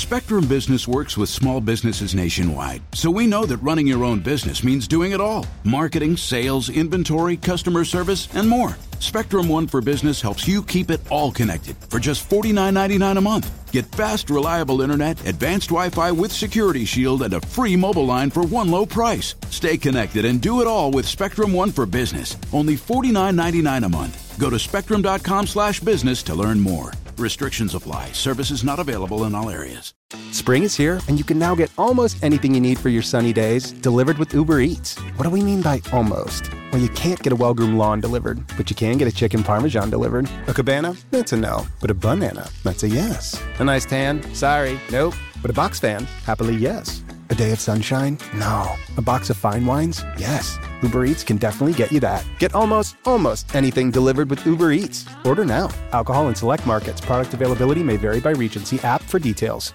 Spectrum Business works with small businesses nationwide, so we know that running your own business means doing it all marketing, sales, inventory, customer service, and more. Spectrum One for Business helps you keep it all connected for just $49.99 a month. Get fast, reliable internet, advanced Wi Fi with Security Shield, and a free mobile line for one low price. Stay connected and do it all with Spectrum One for Business. Only $49.99 a month. Go to spectrum.com slash business to learn more. Restrictions apply. Services not available in all areas. Spring is here, and you can now get almost anything you need for your sunny days delivered with Uber Eats. What do we mean by almost? Well, you can't get a well groomed lawn delivered, but you can get a chicken parmesan delivered. A cabana? That's a no. But a banana? That's a yes. A nice tan? Sorry, nope. But a box fan? Happily, yes. A day of sunshine? No. A box of fine wines? Yes. Uber Eats can definitely get you that. Get almost, almost anything delivered with Uber Eats. Order now. Alcohol in select markets. Product availability may vary by. See app for details.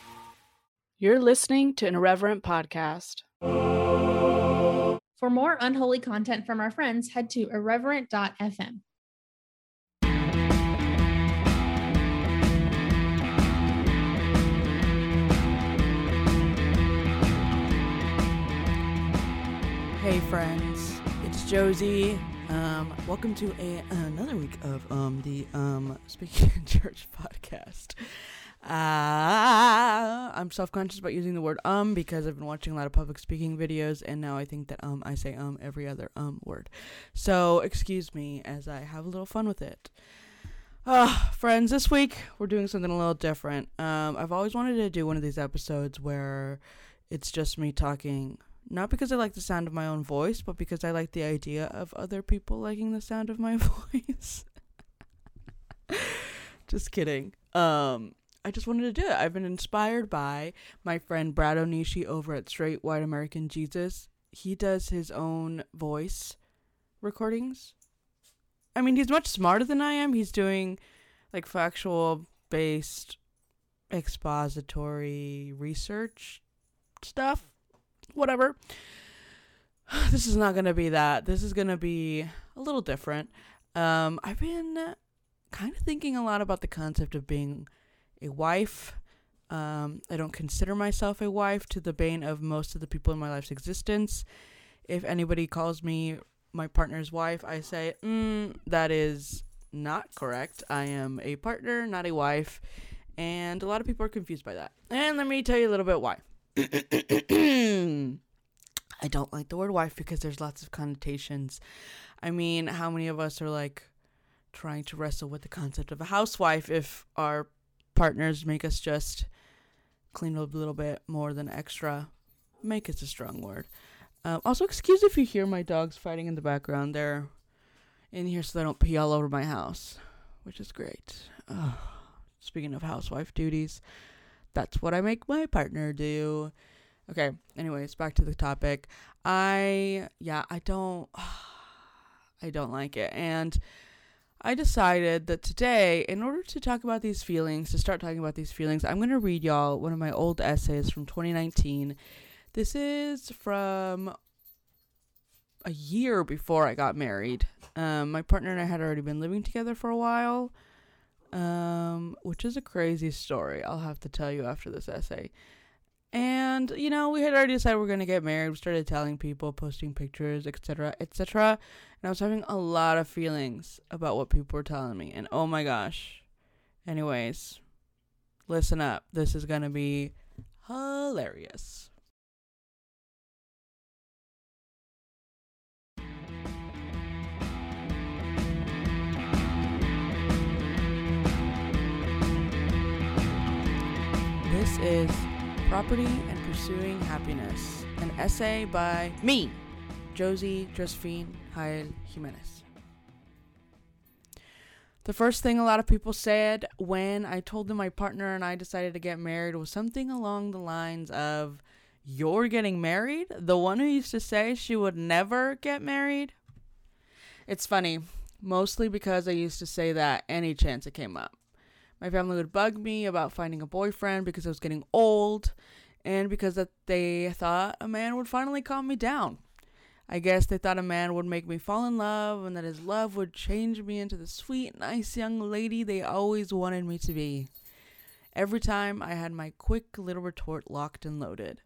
You're listening to an Irreverent podcast. For more unholy content from our friends, head to irreverent.fm. Hey, friends, it's Josie. Um, welcome to a, another week of um, the um, Speaking in Church podcast. Uh, I'm self conscious about using the word um because I've been watching a lot of public speaking videos and now I think that um I say um every other um word. So excuse me as I have a little fun with it. Uh, friends, this week we're doing something a little different. Um, I've always wanted to do one of these episodes where it's just me talking, not because I like the sound of my own voice, but because I like the idea of other people liking the sound of my voice. just kidding. Um, I just wanted to do it. I've been inspired by my friend Brad Onishi over at Straight White American Jesus. He does his own voice recordings. I mean, he's much smarter than I am. He's doing like factual based expository research stuff. Whatever. This is not going to be that. This is going to be a little different. Um, I've been kind of thinking a lot about the concept of being a wife. Um, I don't consider myself a wife to the bane of most of the people in my life's existence. If anybody calls me my partner's wife, I say, mm, that is not correct. I am a partner, not a wife. And a lot of people are confused by that. And let me tell you a little bit why. I don't like the word wife because there's lots of connotations. I mean, how many of us are like trying to wrestle with the concept of a housewife if our partners make us just clean up a little bit more than extra. Make is a strong word. Um, also, excuse if you hear my dogs fighting in the background. They're in here so they don't pee all over my house, which is great. Speaking of housewife duties, that's what I make my partner do. Okay, anyways, back to the topic. I, yeah, I don't, I don't like it. And I decided that today, in order to talk about these feelings, to start talking about these feelings, I'm going to read y'all one of my old essays from 2019. This is from a year before I got married. Um, my partner and I had already been living together for a while, um, which is a crazy story. I'll have to tell you after this essay. And you know, we had already decided we are gonna get married. We started telling people, posting pictures, etc., etc. And I was having a lot of feelings about what people were telling me. And oh my gosh. Anyways, listen up. This is gonna be hilarious. This is Property and Pursuing Happiness, an essay by me, Josie Josephine Jael Jimenez. The first thing a lot of people said when I told them my partner and I decided to get married was something along the lines of, You're getting married? The one who used to say she would never get married? It's funny, mostly because I used to say that any chance it came up. My family would bug me about finding a boyfriend because I was getting old and because that they thought a man would finally calm me down. I guess they thought a man would make me fall in love and that his love would change me into the sweet, nice young lady they always wanted me to be. Every time I had my quick little retort locked and loaded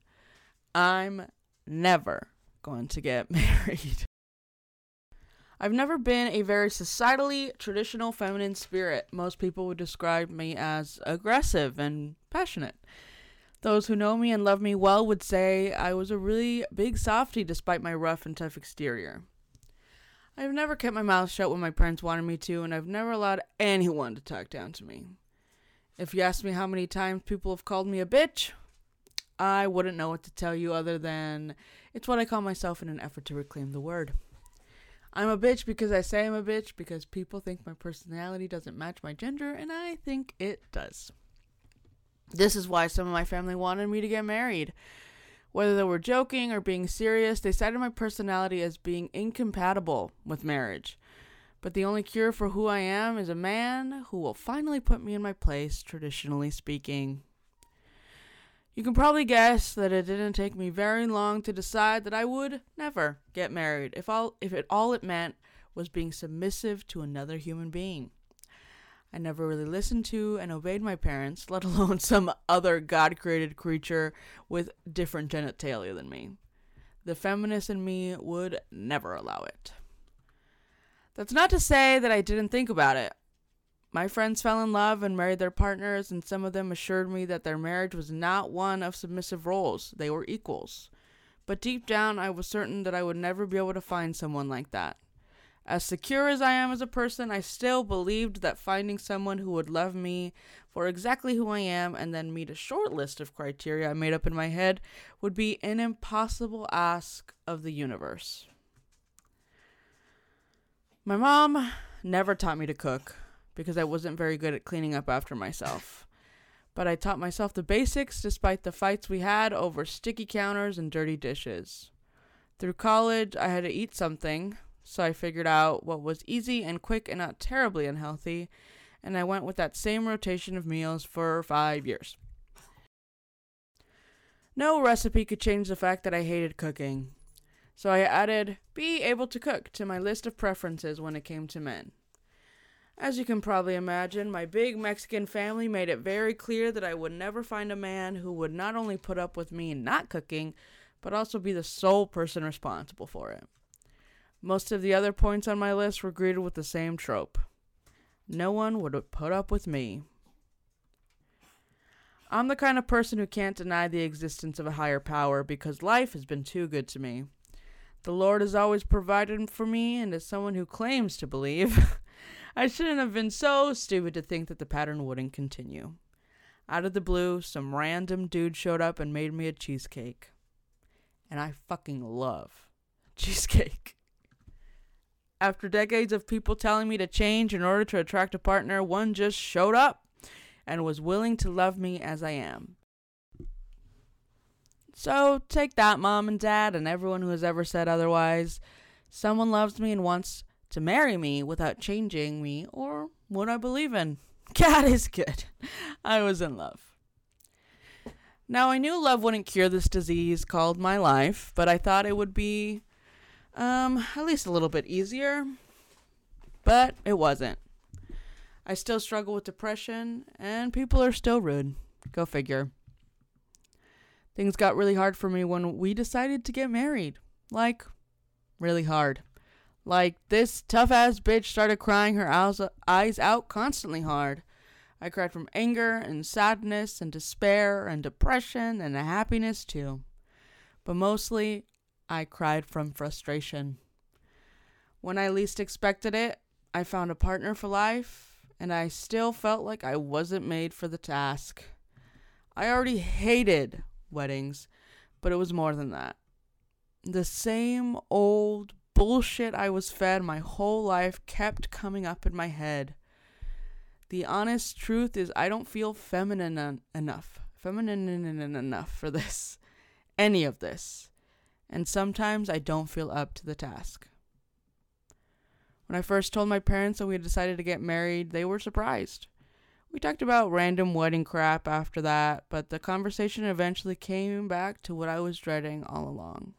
I'm never going to get married. I've never been a very societally traditional feminine spirit. Most people would describe me as aggressive and passionate. Those who know me and love me well would say I was a really big softy despite my rough and tough exterior. I've never kept my mouth shut when my parents wanted me to, and I've never allowed anyone to talk down to me. If you ask me how many times people have called me a bitch, I wouldn't know what to tell you other than it's what I call myself in an effort to reclaim the word. I'm a bitch because I say I'm a bitch because people think my personality doesn't match my gender, and I think it does. This is why some of my family wanted me to get married. Whether they were joking or being serious, they cited my personality as being incompatible with marriage. But the only cure for who I am is a man who will finally put me in my place, traditionally speaking. You can probably guess that it didn't take me very long to decide that I would never get married if all if it all it meant was being submissive to another human being. I never really listened to and obeyed my parents, let alone some other God created creature with different genitalia than me. The feminist in me would never allow it. That's not to say that I didn't think about it. My friends fell in love and married their partners, and some of them assured me that their marriage was not one of submissive roles, they were equals. But deep down, I was certain that I would never be able to find someone like that. As secure as I am as a person, I still believed that finding someone who would love me for exactly who I am and then meet a short list of criteria I made up in my head would be an impossible ask of the universe. My mom never taught me to cook because I wasn't very good at cleaning up after myself. But I taught myself the basics despite the fights we had over sticky counters and dirty dishes. Through college, I had to eat something, so I figured out what was easy and quick and not terribly unhealthy, and I went with that same rotation of meals for five years. No recipe could change the fact that I hated cooking, so I added be able to cook to my list of preferences when it came to men. As you can probably imagine, my big Mexican family made it very clear that I would never find a man who would not only put up with me not cooking, but also be the sole person responsible for it. Most of the other points on my list were greeted with the same trope no one would put up with me. I'm the kind of person who can't deny the existence of a higher power because life has been too good to me. The Lord has always provided for me, and as someone who claims to believe, I shouldn't have been so stupid to think that the pattern wouldn't continue. Out of the blue, some random dude showed up and made me a cheesecake. And I fucking love cheesecake. After decades of people telling me to change in order to attract a partner, one just showed up and was willing to love me as I am. So take that, mom and dad, and everyone who has ever said otherwise. Someone loves me and wants to marry me without changing me or what I believe in. God is good. I was in love. Now, I knew love wouldn't cure this disease called my life, but I thought it would be um, at least a little bit easier, but it wasn't. I still struggle with depression, and people are still rude. Go figure. Things got really hard for me when we decided to get married. Like, really hard. Like, this tough ass bitch started crying her eyes out constantly hard. I cried from anger and sadness and despair and depression and happiness too. But mostly, I cried from frustration. When I least expected it, I found a partner for life, and I still felt like I wasn't made for the task. I already hated weddings, but it was more than that. The same old bullshit I was fed my whole life kept coming up in my head. the honest truth is I don't feel feminine en- enough. Feminine enough for this. Any of this. And sometimes I don't feel up to the task. When I first told my parents that we had decided to get married, they were surprised. We talked about random wedding crap after that, but the conversation eventually came back to what I was dreading all along.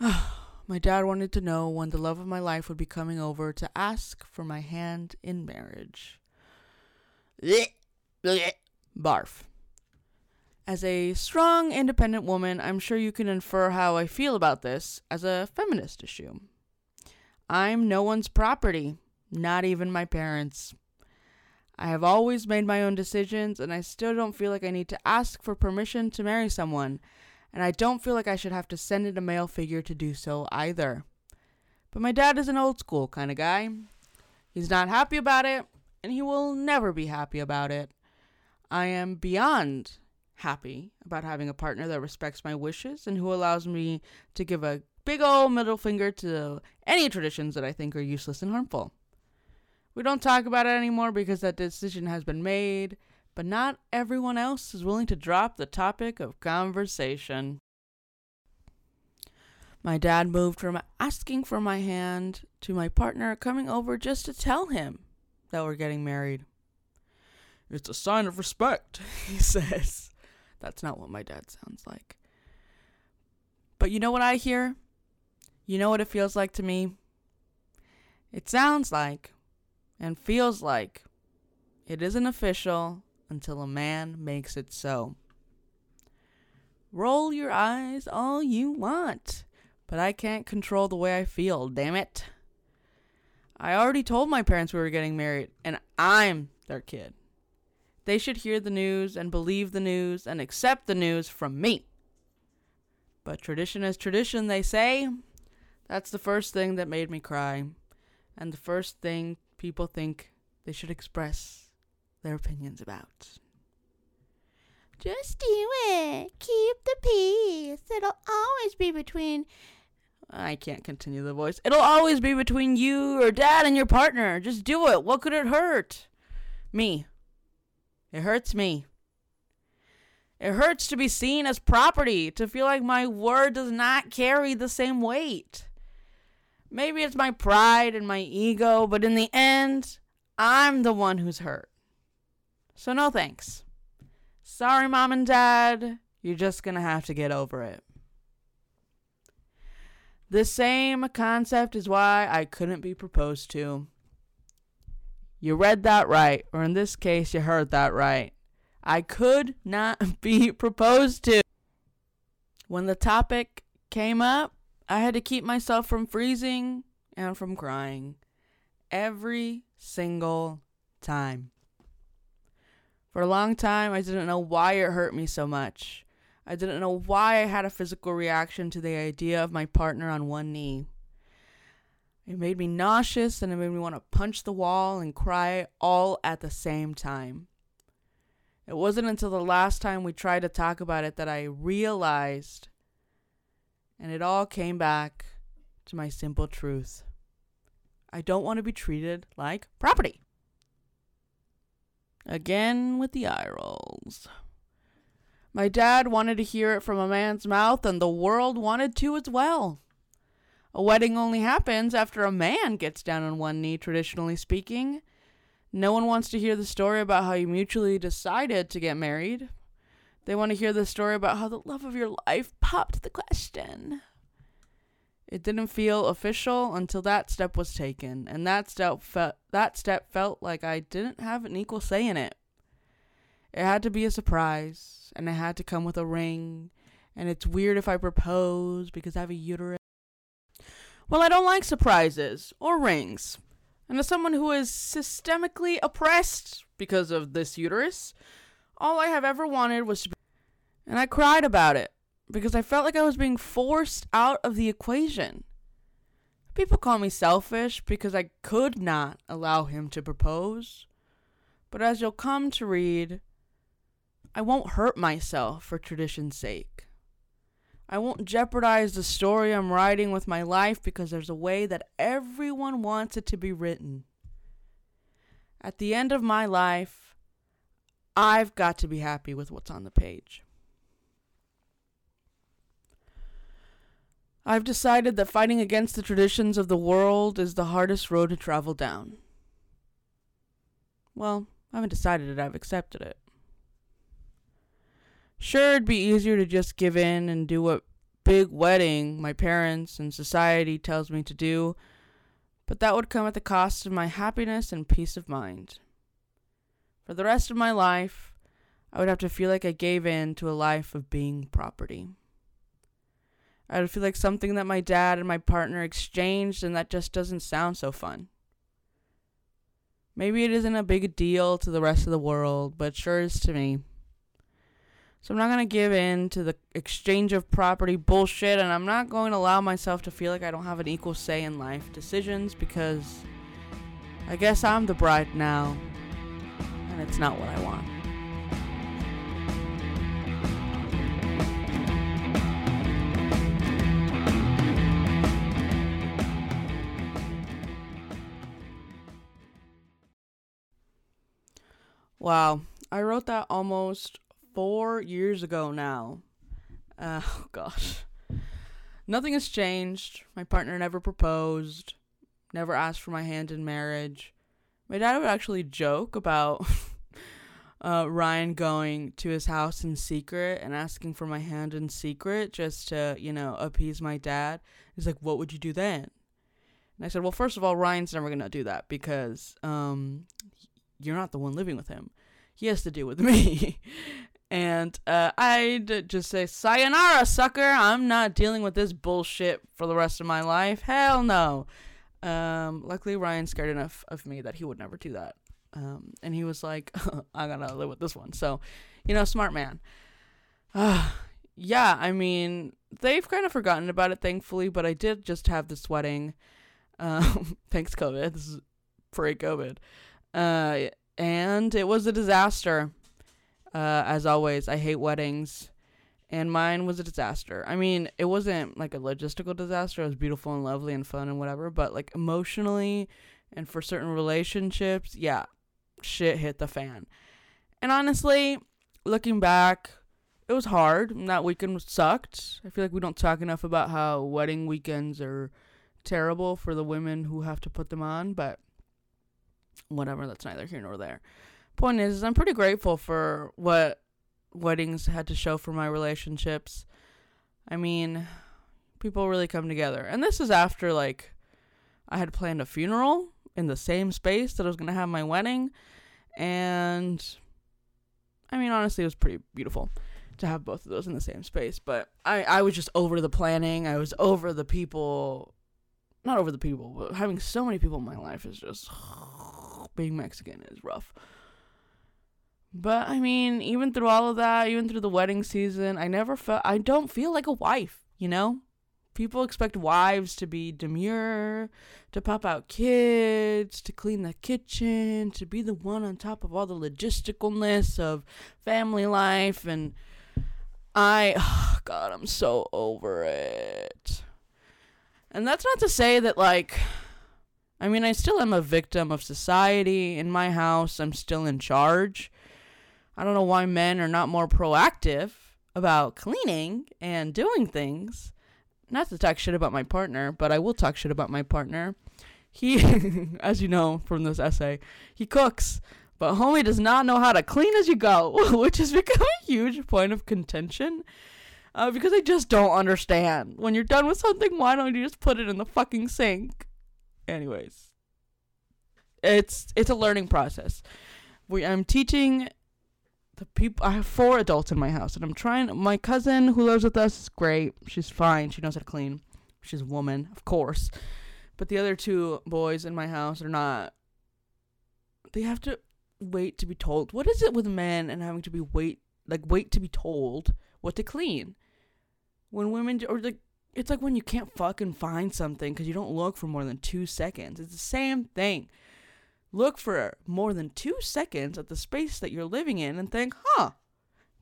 my dad wanted to know when the love of my life would be coming over to ask for my hand in marriage. Barf. As a strong, independent woman, I'm sure you can infer how I feel about this as a feminist issue. I'm no one's property, not even my parents'. I have always made my own decisions, and I still don't feel like I need to ask for permission to marry someone, and I don't feel like I should have to send in a male figure to do so either. But my dad is an old school kind of guy. He's not happy about it, and he will never be happy about it. I am beyond happy about having a partner that respects my wishes and who allows me to give a big old middle finger to any traditions that I think are useless and harmful. We don't talk about it anymore because that decision has been made, but not everyone else is willing to drop the topic of conversation. My dad moved from asking for my hand to my partner coming over just to tell him that we're getting married. It's a sign of respect, he says. That's not what my dad sounds like. But you know what I hear? You know what it feels like to me? It sounds like and feels like it isn't official until a man makes it so. Roll your eyes all you want, but I can't control the way I feel, damn it. I already told my parents we were getting married, and I'm their kid. They should hear the news and believe the news and accept the news from me. But tradition is tradition, they say. That's the first thing that made me cry, and the first thing people think they should express their opinions about. Just do it. Keep the peace. It'll always be between. I can't continue the voice. It'll always be between you or dad and your partner. Just do it. What could it hurt? Me. It hurts me. It hurts to be seen as property, to feel like my word does not carry the same weight. Maybe it's my pride and my ego, but in the end, I'm the one who's hurt. So, no thanks. Sorry, mom and dad. You're just gonna have to get over it. The same concept is why I couldn't be proposed to. You read that right, or in this case, you heard that right. I could not be proposed to. When the topic came up, I had to keep myself from freezing and from crying every single time. For a long time, I didn't know why it hurt me so much. I didn't know why I had a physical reaction to the idea of my partner on one knee. It made me nauseous and it made me want to punch the wall and cry all at the same time. It wasn't until the last time we tried to talk about it that I realized and it all came back to my simple truth. I don't want to be treated like property. Again with the eye rolls. My dad wanted to hear it from a man's mouth, and the world wanted to as well. A wedding only happens after a man gets down on one knee, traditionally speaking. No one wants to hear the story about how you mutually decided to get married. They want to hear the story about how the love of your life popped the question. It didn't feel official until that step was taken, and that step felt that step felt like I didn't have an equal say in it. It had to be a surprise, and it had to come with a ring, and it's weird if I propose because I have a uterus. Well, I don't like surprises or rings. And as someone who is systemically oppressed because of this uterus, all I have ever wanted was to be and I cried about it because I felt like I was being forced out of the equation. People call me selfish because I could not allow him to propose. But as you'll come to read, I won't hurt myself for tradition's sake. I won't jeopardize the story I'm writing with my life because there's a way that everyone wants it to be written. At the end of my life, I've got to be happy with what's on the page. I've decided that fighting against the traditions of the world is the hardest road to travel down. Well, I haven't decided it, I've accepted it. Sure, it'd be easier to just give in and do what big wedding my parents and society tells me to do, but that would come at the cost of my happiness and peace of mind. For the rest of my life, I would have to feel like I gave in to a life of being property. I feel like something that my dad and my partner exchanged, and that just doesn't sound so fun. Maybe it isn't a big deal to the rest of the world, but sure is to me. So I'm not going to give in to the exchange of property bullshit, and I'm not going to allow myself to feel like I don't have an equal say in life decisions because I guess I'm the bride now, and it's not what I want. Wow, I wrote that almost four years ago now. Uh, oh gosh. Nothing has changed. My partner never proposed, never asked for my hand in marriage. My dad would actually joke about uh, Ryan going to his house in secret and asking for my hand in secret just to, you know, appease my dad. He's like, What would you do then? And I said, Well, first of all, Ryan's never going to do that because um, you're not the one living with him. He has to deal with me. and uh, I'd just say, Sayonara, sucker. I'm not dealing with this bullshit for the rest of my life. Hell no. Um, luckily, Ryan's scared enough of me that he would never do that. Um, and he was like, I gotta live with this one. So, you know, smart man. Uh, yeah, I mean, they've kind of forgotten about it, thankfully, but I did just have this wedding. Um, thanks, COVID. This is pre COVID. Uh, and it was a disaster. Uh, as always, I hate weddings, and mine was a disaster. I mean, it wasn't like a logistical disaster. It was beautiful and lovely and fun and whatever, but like emotionally and for certain relationships, yeah, shit hit the fan. And honestly, looking back, it was hard. That weekend sucked. I feel like we don't talk enough about how wedding weekends are terrible for the women who have to put them on, but whatever, that's neither here nor there. Point is, is I'm pretty grateful for what weddings had to show for my relationships. I mean, people really come together. And this is after like I had planned a funeral in the same space that I was going to have my wedding and I mean, honestly, it was pretty beautiful to have both of those in the same space, but I I was just over the planning. I was over the people not over the people, but having so many people in my life is just oh, being Mexican is rough. But I mean, even through all of that, even through the wedding season, I never felt I don't feel like a wife, you know? People expect wives to be demure, to pop out kids, to clean the kitchen, to be the one on top of all the logisticalness of family life and I oh god, I'm so over it. And that's not to say that like I mean, I still am a victim of society. In my house, I'm still in charge. I don't know why men are not more proactive about cleaning and doing things. Not to talk shit about my partner, but I will talk shit about my partner. He, as you know from this essay, he cooks, but homie does not know how to clean as you go, which has become a huge point of contention. Uh, because I just don't understand. When you're done with something, why don't you just put it in the fucking sink? Anyways it's it's a learning process. We i'm teaching the people i have four adults in my house and i'm trying my cousin who lives with us is great. She's fine. She knows how to clean. She's a woman of course. But the other two boys in my house are not they have to wait to be told. What is it with men and having to be wait like wait to be told what to clean? When women or like it's like when you can't fucking find something because you don't look for more than two seconds. It's the same thing. Look for more than two seconds at the space that you're living in and think, huh,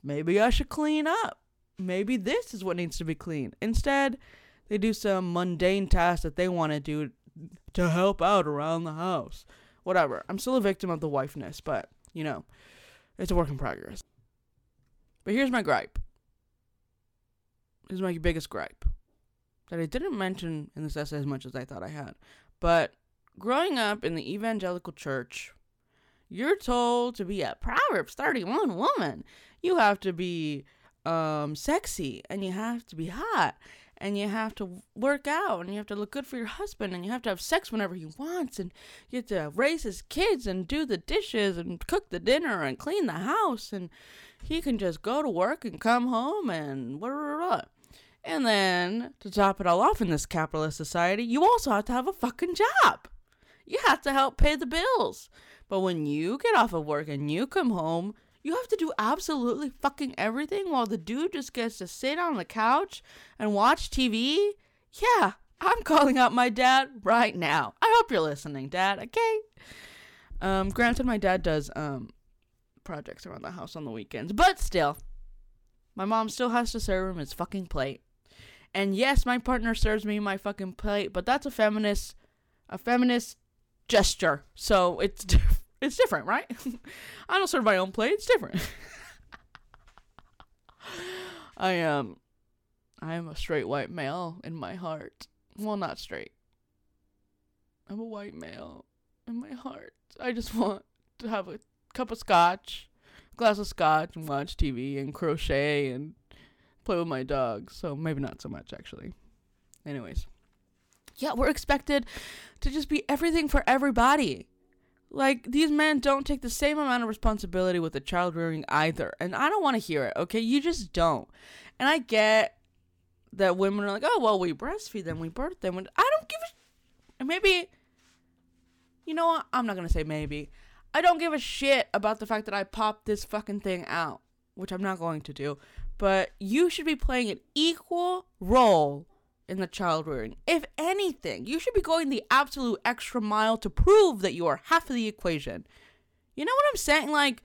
maybe I should clean up. Maybe this is what needs to be cleaned. Instead, they do some mundane task that they want to do to help out around the house. whatever. I'm still a victim of the wifeness, but you know, it's a work in progress. But here's my gripe. This is my biggest gripe that I didn't mention in this essay as much as I thought I had. But growing up in the evangelical church, you're told to be a Proverbs 31 woman. You have to be um, sexy and you have to be hot and you have to work out and you have to look good for your husband and you have to have sex whenever he wants and you have to raise his kids and do the dishes and cook the dinner and clean the house and he can just go to work and come home and blah, blah, blah. And then to top it all off in this capitalist society, you also have to have a fucking job. You have to help pay the bills. But when you get off of work and you come home, you have to do absolutely fucking everything while the dude just gets to sit on the couch and watch TV? Yeah, I'm calling out my dad right now. I hope you're listening, dad, okay? Um, granted, my dad does, um, projects around the house on the weekends, but still, my mom still has to serve him his fucking plate. And yes, my partner serves me my fucking plate, but that's a feminist, a feminist gesture. So it's it's different, right? I don't serve my own plate. It's different. I am, I am a straight white male in my heart. Well, not straight. I'm a white male in my heart. I just want to have a cup of scotch, glass of scotch, and watch TV and crochet and play with my dog. So maybe not so much actually. Anyways yeah, we're expected to just be everything for everybody. Like, these men don't take the same amount of responsibility with the child rearing either. And I don't want to hear it, okay? You just don't. And I get that women are like, oh, well, we breastfeed them, we birth them. I don't give a. And maybe. You know what? I'm not going to say maybe. I don't give a shit about the fact that I popped this fucking thing out, which I'm not going to do. But you should be playing an equal role in the child rearing. If anything, you should be going the absolute extra mile to prove that you are half of the equation. You know what I'm saying? Like,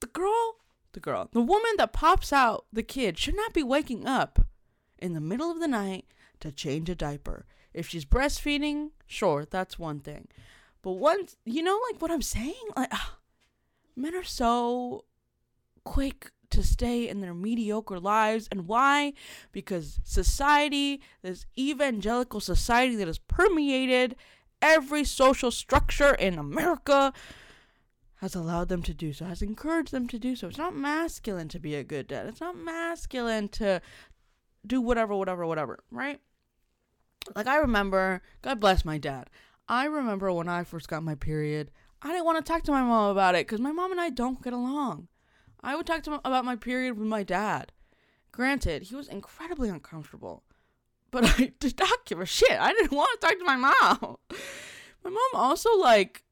the girl, the girl, the woman that pops out the kid should not be waking up in the middle of the night to change a diaper. If she's breastfeeding, sure, that's one thing. But once, you know, like what I'm saying? Like, ugh, men are so quick to stay in their mediocre lives. And why? Because society, this evangelical society that has permeated every social structure in America, has allowed them to do so, has encouraged them to do so. It's not masculine to be a good dad. It's not masculine to do whatever, whatever, whatever, right? Like, I remember, God bless my dad. I remember when I first got my period, I didn't want to talk to my mom about it because my mom and I don't get along. I would talk to him about my period with my dad. Granted, he was incredibly uncomfortable, but I did not give a shit. I didn't want to talk to my mom. My mom also like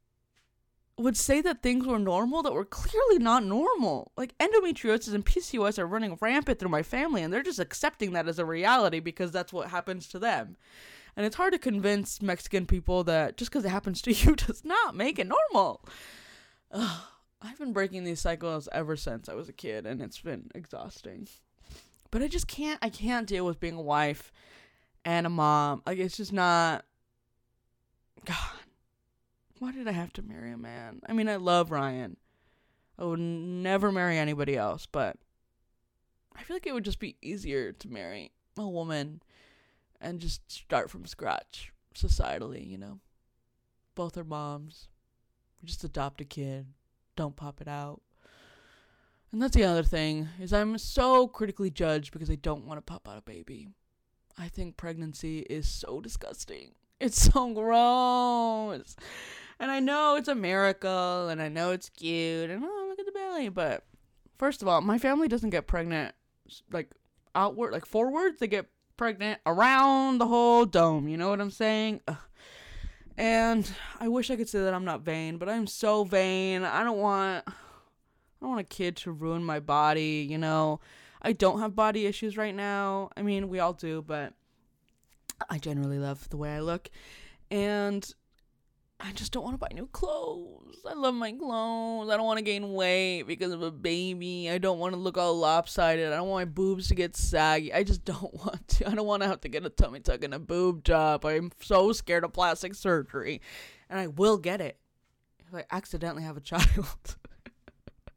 would say that things were normal that were clearly not normal. Like endometriosis and PCOS are running rampant through my family and they're just accepting that as a reality because that's what happens to them. And it's hard to convince Mexican people that just because it happens to you does not make it normal. Ugh. I've been breaking these cycles ever since I was a kid, and it's been exhausting. But I just can't. I can't deal with being a wife and a mom. Like it's just not. God, why did I have to marry a man? I mean, I love Ryan. I would never marry anybody else, but I feel like it would just be easier to marry a woman and just start from scratch societally, you know. Both are moms. We just adopt a kid don't pop it out. And that's the other thing is I'm so critically judged because I don't want to pop out a baby. I think pregnancy is so disgusting. It's so gross. And I know it's a miracle and I know it's cute and oh look at the belly, but first of all, my family doesn't get pregnant like outward like forwards. They get pregnant around the whole dome. You know what I'm saying? Ugh. And I wish I could say that I'm not vain, but I'm so vain. I don't want I don't want a kid to ruin my body, you know. I don't have body issues right now. I mean, we all do, but I generally love the way I look. And I just don't want to buy new clothes. I love my clothes. I don't want to gain weight because of a baby. I don't want to look all lopsided. I don't want my boobs to get saggy. I just don't want to. I don't want to have to get a tummy tuck and a boob job. I'm so scared of plastic surgery. And I will get it if I accidentally have a child.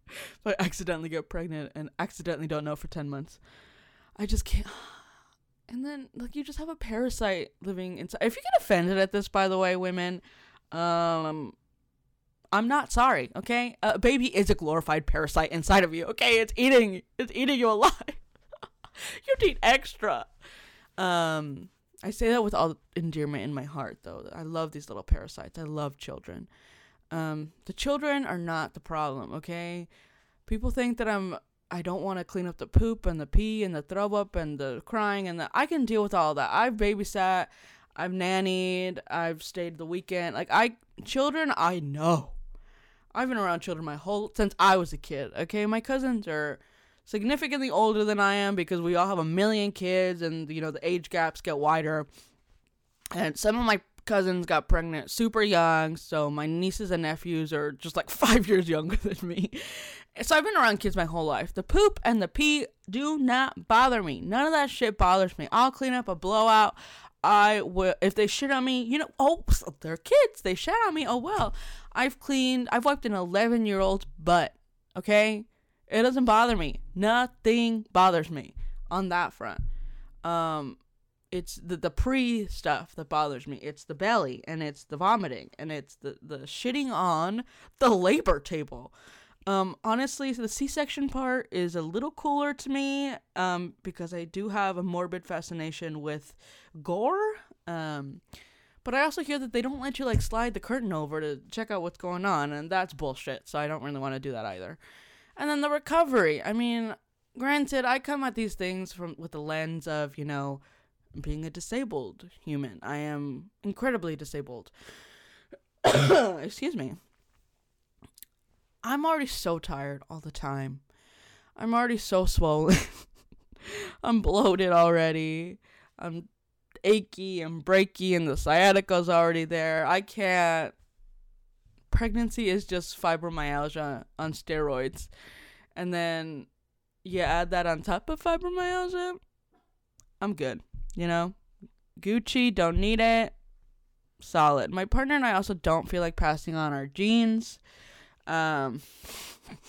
if I accidentally get pregnant and accidentally don't know for 10 months. I just can't. And then, like, you just have a parasite living inside. If you get offended at this, by the way, women, um, I'm not sorry, okay? A baby is a glorified parasite inside of you, okay? It's eating, it's eating you alive. you need extra. Um, I say that with all endearment in my heart, though. I love these little parasites. I love children. Um, the children are not the problem, okay? People think that I'm I don't want to clean up the poop and the pee and the throw up and the crying and the I can deal with all that. I've babysat. I've nannied, I've stayed the weekend. Like I children I know. I've been around children my whole since I was a kid. Okay, my cousins are significantly older than I am because we all have a million kids and you know the age gaps get wider. And some of my cousins got pregnant super young, so my nieces and nephews are just like 5 years younger than me. So I've been around kids my whole life. The poop and the pee do not bother me. None of that shit bothers me. I'll clean up a blowout. I will if they shit on me, you know, oh, they're kids. They shit on me. Oh well. I've cleaned. I've wiped an 11 year old's butt. Okay, it doesn't bother me. Nothing bothers me on that front. Um, it's the the pre stuff that bothers me. It's the belly and it's the vomiting and it's the the shitting on the labor table. Um, honestly, the C-section part is a little cooler to me um, because I do have a morbid fascination with gore. Um, but I also hear that they don't let you like slide the curtain over to check out what's going on, and that's bullshit. So I don't really want to do that either. And then the recovery. I mean, granted, I come at these things from with the lens of you know being a disabled human. I am incredibly disabled. Excuse me. I'm already so tired all the time. I'm already so swollen. I'm bloated already. I'm achy and breaky, and the sciatica's already there. I can't. Pregnancy is just fibromyalgia on steroids. And then you add that on top of fibromyalgia, I'm good. You know? Gucci, don't need it. Solid. My partner and I also don't feel like passing on our genes. Um,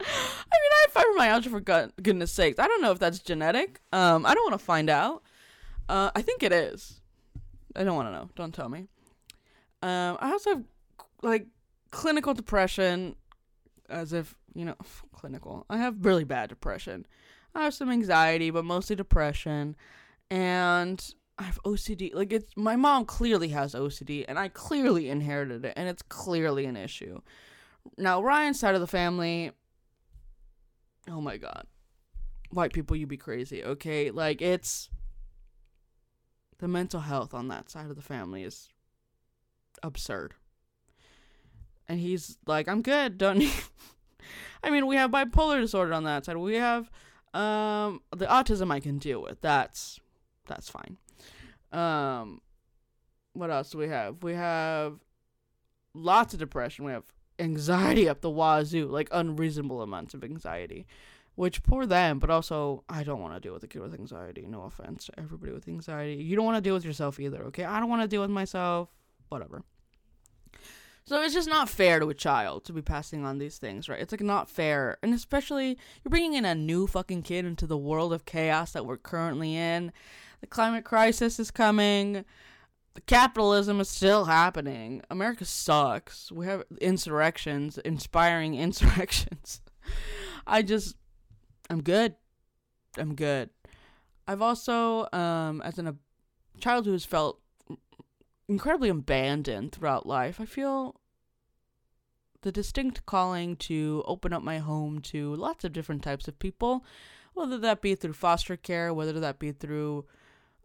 I mean, I have fibromyalgia for goodness sakes. I don't know if that's genetic. Um, I don't want to find out. Uh, I think it is. I don't want to know. Don't tell me. Um, I also have like clinical depression, as if you know, clinical. I have really bad depression. I have some anxiety, but mostly depression, and I have OCD. Like it's my mom clearly has OCD and I clearly inherited it and it's clearly an issue. Now Ryan's side of the family Oh my god. White people you be crazy, okay? Like it's the mental health on that side of the family is absurd. And he's like, I'm good, don't need I mean, we have bipolar disorder on that side. We have um the autism I can deal with. That's that's fine. Um, what else do we have? We have lots of depression. We have anxiety up the wazoo, like unreasonable amounts of anxiety. Which poor them, but also I don't want to deal with a kid with anxiety. No offense to everybody with anxiety. You don't want to deal with yourself either, okay? I don't want to deal with myself. Whatever. So it's just not fair to a child to be passing on these things, right? It's like not fair. And especially you're bringing in a new fucking kid into the world of chaos that we're currently in. The climate crisis is coming. The capitalism is still happening. America sucks. We have insurrections, inspiring insurrections. I just, I'm good. I'm good. I've also, um, as an, a child who has felt incredibly abandoned throughout life, I feel the distinct calling to open up my home to lots of different types of people, whether that be through foster care, whether that be through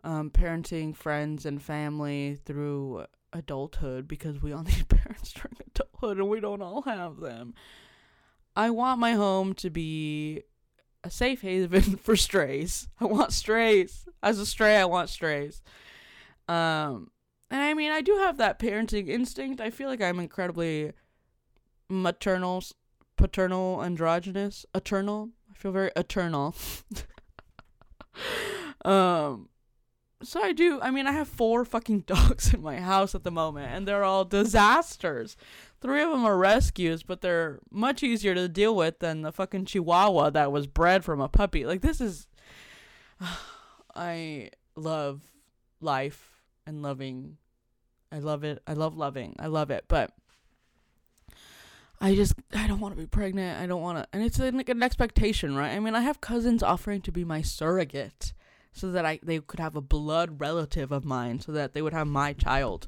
um, parenting friends and family through adulthood because we all need parents during adulthood and we don't all have them. I want my home to be a safe haven for strays. I want strays. As a stray, I want strays. Um, and I mean, I do have that parenting instinct. I feel like I'm incredibly maternal, paternal, androgynous, eternal. I feel very eternal. um, so I do. I mean, I have four fucking dogs in my house at the moment, and they're all disasters. Three of them are rescues, but they're much easier to deal with than the fucking Chihuahua that was bred from a puppy. Like this is, I love life and loving. I love it. I love loving. I love it, but. I just I don't want to be pregnant. I don't want to, and it's like an expectation, right? I mean, I have cousins offering to be my surrogate, so that I they could have a blood relative of mine, so that they would have my child.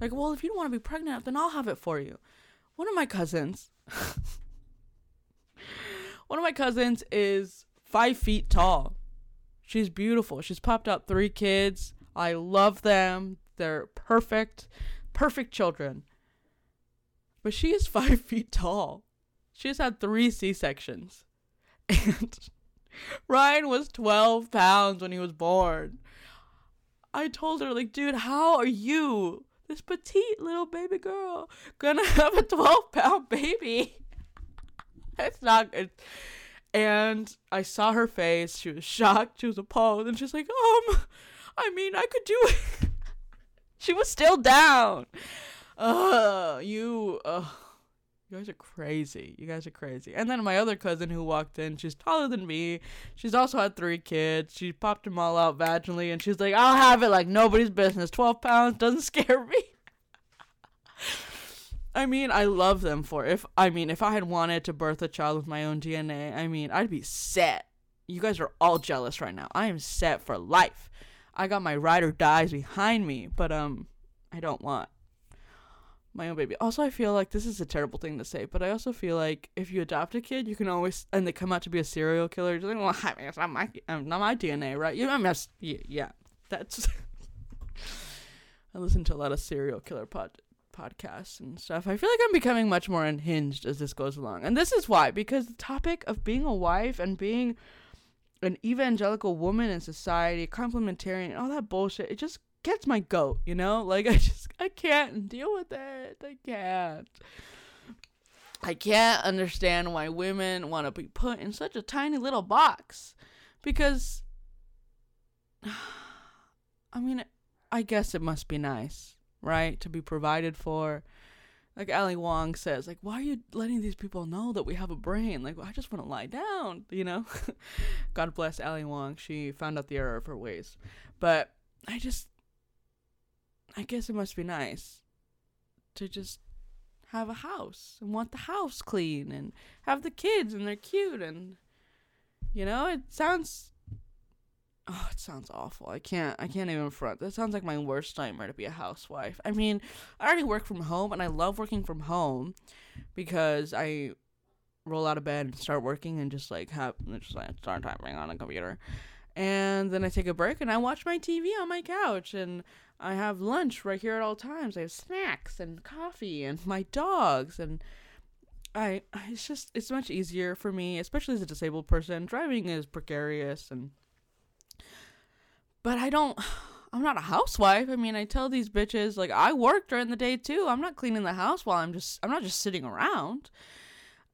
Like, well, if you don't want to be pregnant, then I'll have it for you. One of my cousins, one of my cousins is five feet tall. She's beautiful. She's popped out three kids. I love them. They're perfect, perfect children but she is five feet tall. She has had three C sections. And Ryan was 12 pounds when he was born. I told her, like, dude, how are you, this petite little baby girl, gonna have a 12 pound baby? it's not good. And I saw her face. She was shocked. She was appalled. And she's like, um, I mean, I could do it. she was still down. Ugh, you, ugh. You guys are crazy. You guys are crazy. And then my other cousin who walked in, she's taller than me. She's also had three kids. She popped them all out vaginally, and she's like, I'll have it like nobody's business. 12 pounds doesn't scare me. I mean, I love them for if I mean, if I had wanted to birth a child with my own DNA, I mean, I'd be set. You guys are all jealous right now. I am set for life. I got my ride or dies behind me, but um, I don't want my own baby. Also, I feel like this is a terrible thing to say, but I also feel like if you adopt a kid, you can always and they come out to be a serial killer. You're like, well, I mean, it's not my, um, not my DNA, right? You I mean, that's, yeah, that's. I listen to a lot of serial killer pod podcasts and stuff. I feel like I'm becoming much more unhinged as this goes along, and this is why because the topic of being a wife and being an evangelical woman in society, complementarian, all that bullshit, it just gets my goat, you know? Like I just I can't deal with it. I can't. I can't understand why women want to be put in such a tiny little box because I mean, I guess it must be nice, right? To be provided for. Like Ali Wong says, like, why are you letting these people know that we have a brain? Like, I just want to lie down, you know? God bless Ali Wong. She found out the error of her ways. But I just, I guess it must be nice to just have a house and want the house clean and have the kids and they're cute and you know it sounds oh it sounds awful. I can't i can't even front. That sounds like my worst nightmare to be a housewife. I mean i already work from home and i love working from home because i roll out of bed and start working and just like have just like start typing on a computer and then i take a break and i watch my tv on my couch and I have lunch right here at all times. I have snacks and coffee and my dogs and I it's just it's much easier for me, especially as a disabled person. Driving is precarious and but I don't I'm not a housewife. I mean, I tell these bitches like I work during the day too. I'm not cleaning the house while I'm just I'm not just sitting around.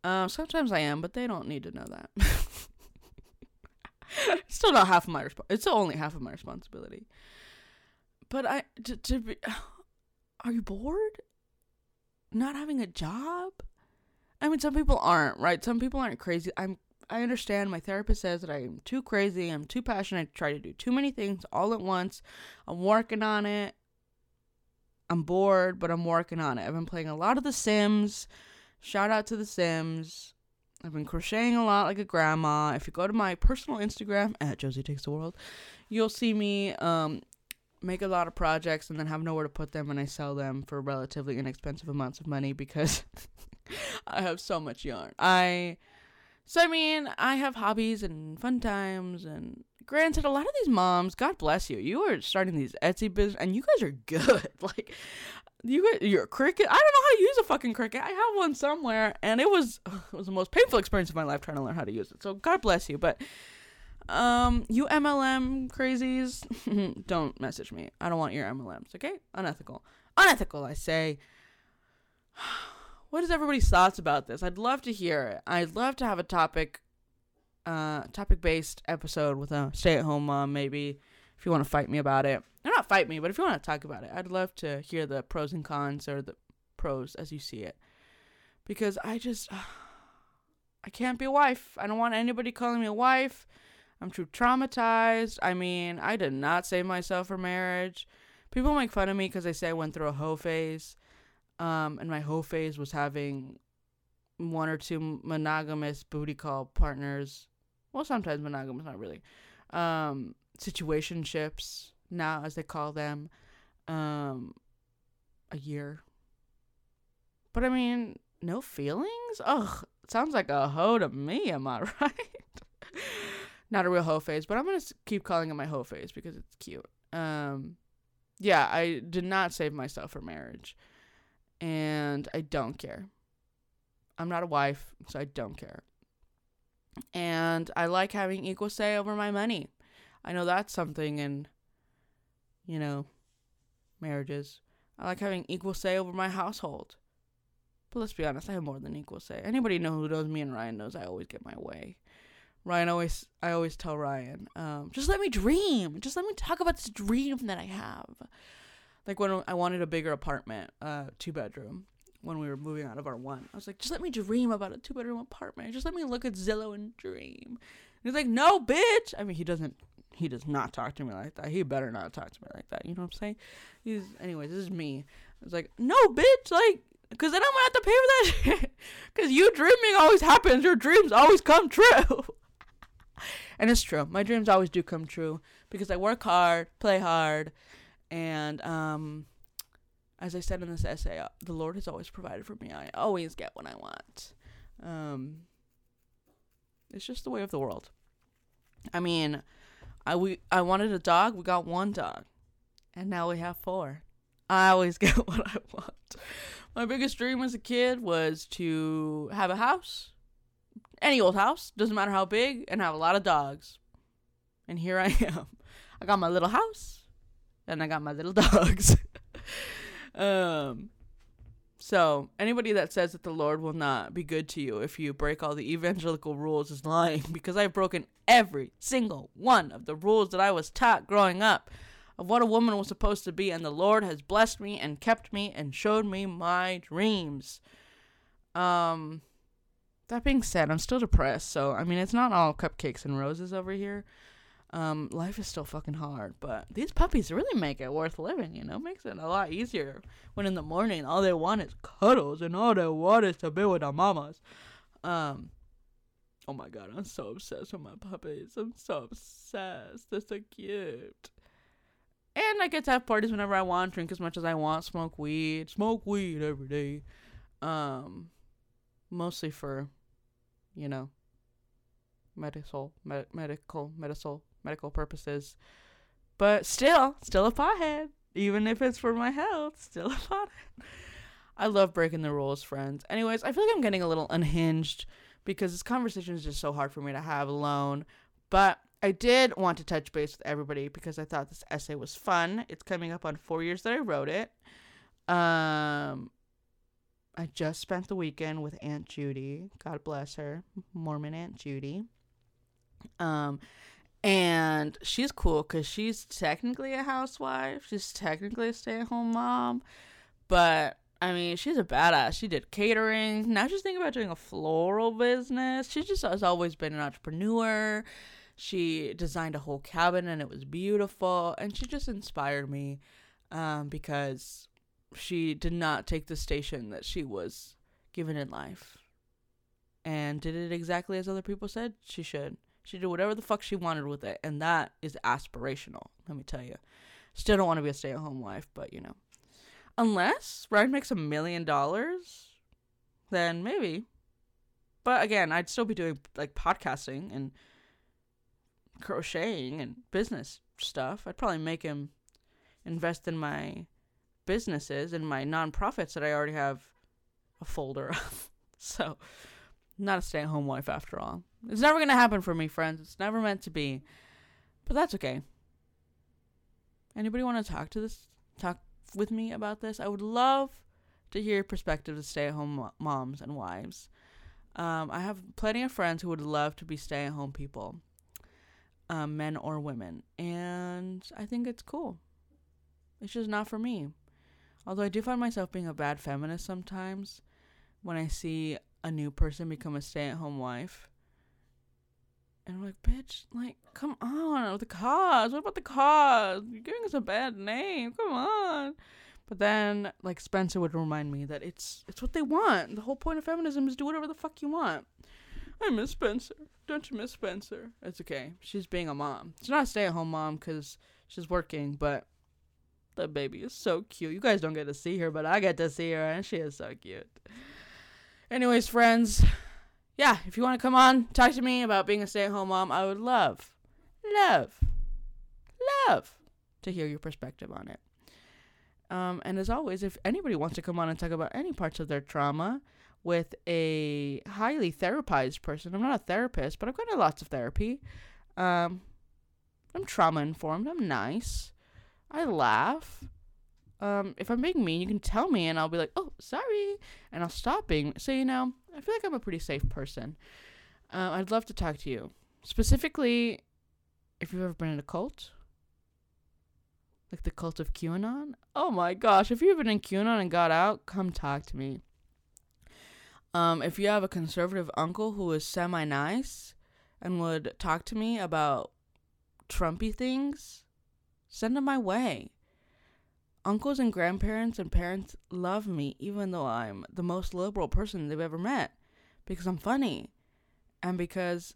Um, sometimes I am, but they don't need to know that. still not half of my resp- it's still only half of my responsibility. But I to, to be, are you bored? Not having a job? I mean, some people aren't, right? Some people aren't crazy. I'm I understand my therapist says that I'm too crazy, I'm too passionate, I try to do too many things all at once. I'm working on it. I'm bored, but I'm working on it. I've been playing a lot of The Sims. Shout out to The Sims. I've been crocheting a lot like a grandma. If you go to my personal Instagram at Josie Takes the World, you'll see me um, make a lot of projects and then have nowhere to put them and I sell them for relatively inexpensive amounts of money because I have so much yarn. I so I mean, I have hobbies and fun times and granted a lot of these moms, God bless you, you are starting these Etsy business and you guys are good. like you got your Cricut. I don't know how to use a fucking Cricut. I have one somewhere and it was it was the most painful experience of my life trying to learn how to use it. So God bless you, but Um, you MLM crazies, don't message me. I don't want your MLMs, okay? Unethical. Unethical, I say. What is everybody's thoughts about this? I'd love to hear it. I'd love to have a topic uh topic based episode with a stay at home mom maybe if you want to fight me about it. Or not fight me, but if you want to talk about it, I'd love to hear the pros and cons or the pros as you see it. Because I just I can't be a wife. I don't want anybody calling me a wife. I'm too traumatized. I mean, I did not save myself for marriage. People make fun of me because they say I went through a hoe phase. Um, and my hoe phase was having one or two monogamous booty call partners. Well, sometimes monogamous, not really. Um, situationships now, as they call them. Um, a year. But I mean, no feelings? Ugh, sounds like a hoe to me, am I right? Not a real hoe phase, but I'm gonna keep calling it my hoe phase because it's cute. Um, yeah, I did not save myself for marriage, and I don't care. I'm not a wife, so I don't care. And I like having equal say over my money. I know that's something in, you know, marriages. I like having equal say over my household. But let's be honest, I have more than equal say. Anybody know who knows me and Ryan knows I always get my way. Ryan always I always tell Ryan, um, just let me dream. Just let me talk about this dream that I have. Like when I wanted a bigger apartment, uh, two bedroom, when we were moving out of our one. I was like, just let me dream about a two bedroom apartment. Just let me look at Zillow and dream. And he's like, no, bitch. I mean, he doesn't. He does not talk to me like that. He better not talk to me like that. You know what I'm saying? He's, anyways, this is me. I was like, no, bitch. Like, because then I'm gonna have to pay for that shit. Because you dreaming always happens. Your dreams always come true. and it's true. My dreams always do come true because I work hard, play hard, and um, as I said in this essay, uh, the Lord has always provided for me. I always get what I want. Um, it's just the way of the world. I mean, I we I wanted a dog. We got one dog, and now we have four. I always get what I want. My biggest dream as a kid was to have a house, any old house, doesn't matter how big, and have a lot of dogs. And here I am. I got my little house, and I got my little dogs. um, so anybody that says that the Lord will not be good to you if you break all the evangelical rules is lying because I've broken every single one of the rules that I was taught growing up of what a woman was supposed to be, and the Lord has blessed me and kept me and showed me my dreams. Um, that being said, I'm still depressed, so I mean, it's not all cupcakes and roses over here. Um, life is still fucking hard, but these puppies really make it worth living, you know? Makes it a lot easier when in the morning all they want is cuddles and all they want is to be with their mamas. Um, oh my god, I'm so obsessed with my puppies. I'm so obsessed. They're so cute. And I get to have parties whenever I want, drink as much as I want, smoke weed, smoke weed every day. Um, mostly for, you know, medical, med- medical, medical, medical purposes. But still, still a pothead. Even if it's for my health, still a pothead. I love breaking the rules, friends. Anyways, I feel like I'm getting a little unhinged because this conversation is just so hard for me to have alone. But I did want to touch base with everybody because I thought this essay was fun. It's coming up on four years that I wrote it. Um, I just spent the weekend with Aunt Judy. God bless her, Mormon Aunt Judy. Um, and she's cool because she's technically a housewife. She's technically a stay-at-home mom, but I mean, she's a badass. She did catering. Now she's thinking about doing a floral business. She just has always been an entrepreneur. She designed a whole cabin and it was beautiful. And she just inspired me um, because she did not take the station that she was given in life and did it exactly as other people said she should. She did whatever the fuck she wanted with it. And that is aspirational, let me tell you. Still don't want to be a stay at home wife, but you know. Unless Ryan makes a million dollars, then maybe. But again, I'd still be doing like podcasting and crocheting and business stuff. I'd probably make him invest in my businesses and my nonprofits that I already have a folder of. so, not a stay at home wife after all. It's never gonna happen for me, friends. It's never meant to be. But that's okay. Anybody want to talk to this? Talk with me about this? I would love to hear your perspective of stay-at-home moms and wives. Um, I have plenty of friends who would love to be stay-at-home people, um, men or women, and I think it's cool. It's just not for me. Although I do find myself being a bad feminist sometimes when I see a new person become a stay-at-home wife. And I'm like, bitch, like, come on, the cause. What about the cause? You're giving us a bad name. Come on. But then, like Spencer would remind me that it's it's what they want. The whole point of feminism is do whatever the fuck you want. I miss Spencer. Don't you miss Spencer? It's okay. She's being a mom. She's not a stay-at-home mom because she's working, but the baby is so cute. You guys don't get to see her, but I get to see her, and she is so cute. Anyways, friends, yeah, if you want to come on, talk to me about being a stay at home mom, I would love, love, love to hear your perspective on it. Um, and as always, if anybody wants to come on and talk about any parts of their trauma with a highly therapized person, I'm not a therapist, but I've gone to lots of therapy. Um, I'm trauma informed. I'm nice. I laugh um, if I'm being mean, you can tell me, and I'll be like, "Oh, sorry," and I'll stop being. So you know, I feel like I'm a pretty safe person. Uh, I'd love to talk to you specifically if you've ever been in a cult, like the cult of QAnon. Oh my gosh, if you've been in QAnon and got out, come talk to me. Um, if you have a conservative uncle who is semi nice and would talk to me about Trumpy things, send him my way uncles and grandparents and parents love me even though I'm the most liberal person they've ever met because I'm funny and because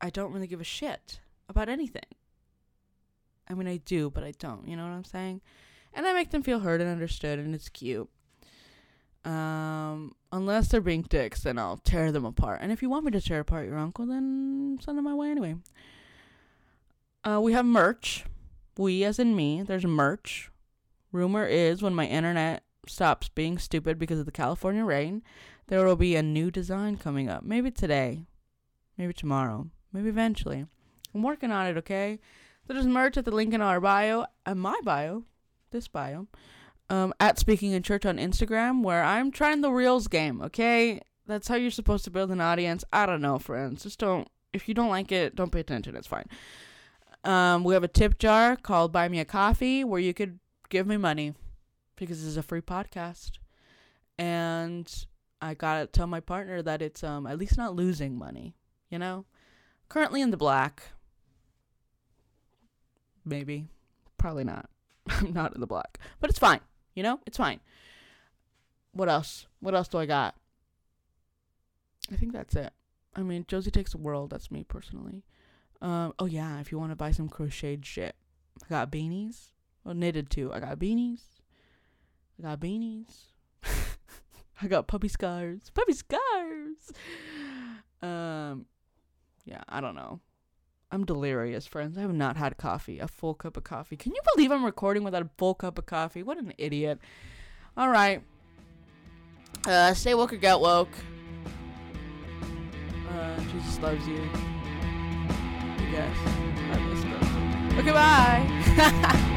I don't really give a shit about anything. I mean, I do, but I don't. You know what I'm saying? And I make them feel heard and understood, and it's cute. Um, unless they're being dicks, then I'll tear them apart. And if you want me to tear apart your uncle, then send them my way anyway. Uh, we have merch. We, as in me, there's merch. Rumor is when my internet stops being stupid because of the California rain, there will be a new design coming up. Maybe today, maybe tomorrow, maybe eventually. I'm working on it, okay? There's merch at the link in our bio, and my bio, this bio, um, at Speaking in Church on Instagram, where I'm trying the Reels game, okay? That's how you're supposed to build an audience. I don't know, friends. Just don't, if you don't like it, don't pay attention. It's fine. Um, we have a tip jar called Buy Me a Coffee where you could give me money because this is a free podcast. And I gotta tell my partner that it's um at least not losing money, you know? Currently in the black. Maybe. Probably not. I'm not in the black. But it's fine. You know? It's fine. What else? What else do I got? I think that's it. I mean, Josie Takes the World, that's me personally. Um, oh yeah, if you want to buy some crocheted shit. I got beanies. Well, knitted too. I got beanies. I got beanies. I got puppy scars. Puppy scars. Um, yeah, I don't know. I'm delirious, friends. I have not had coffee, a full cup of coffee. Can you believe I'm recording without a full cup of coffee? What an idiot. All right. Uh, stay woke or get woke. Uh, Jesus loves you. I miss them. Okay, bye.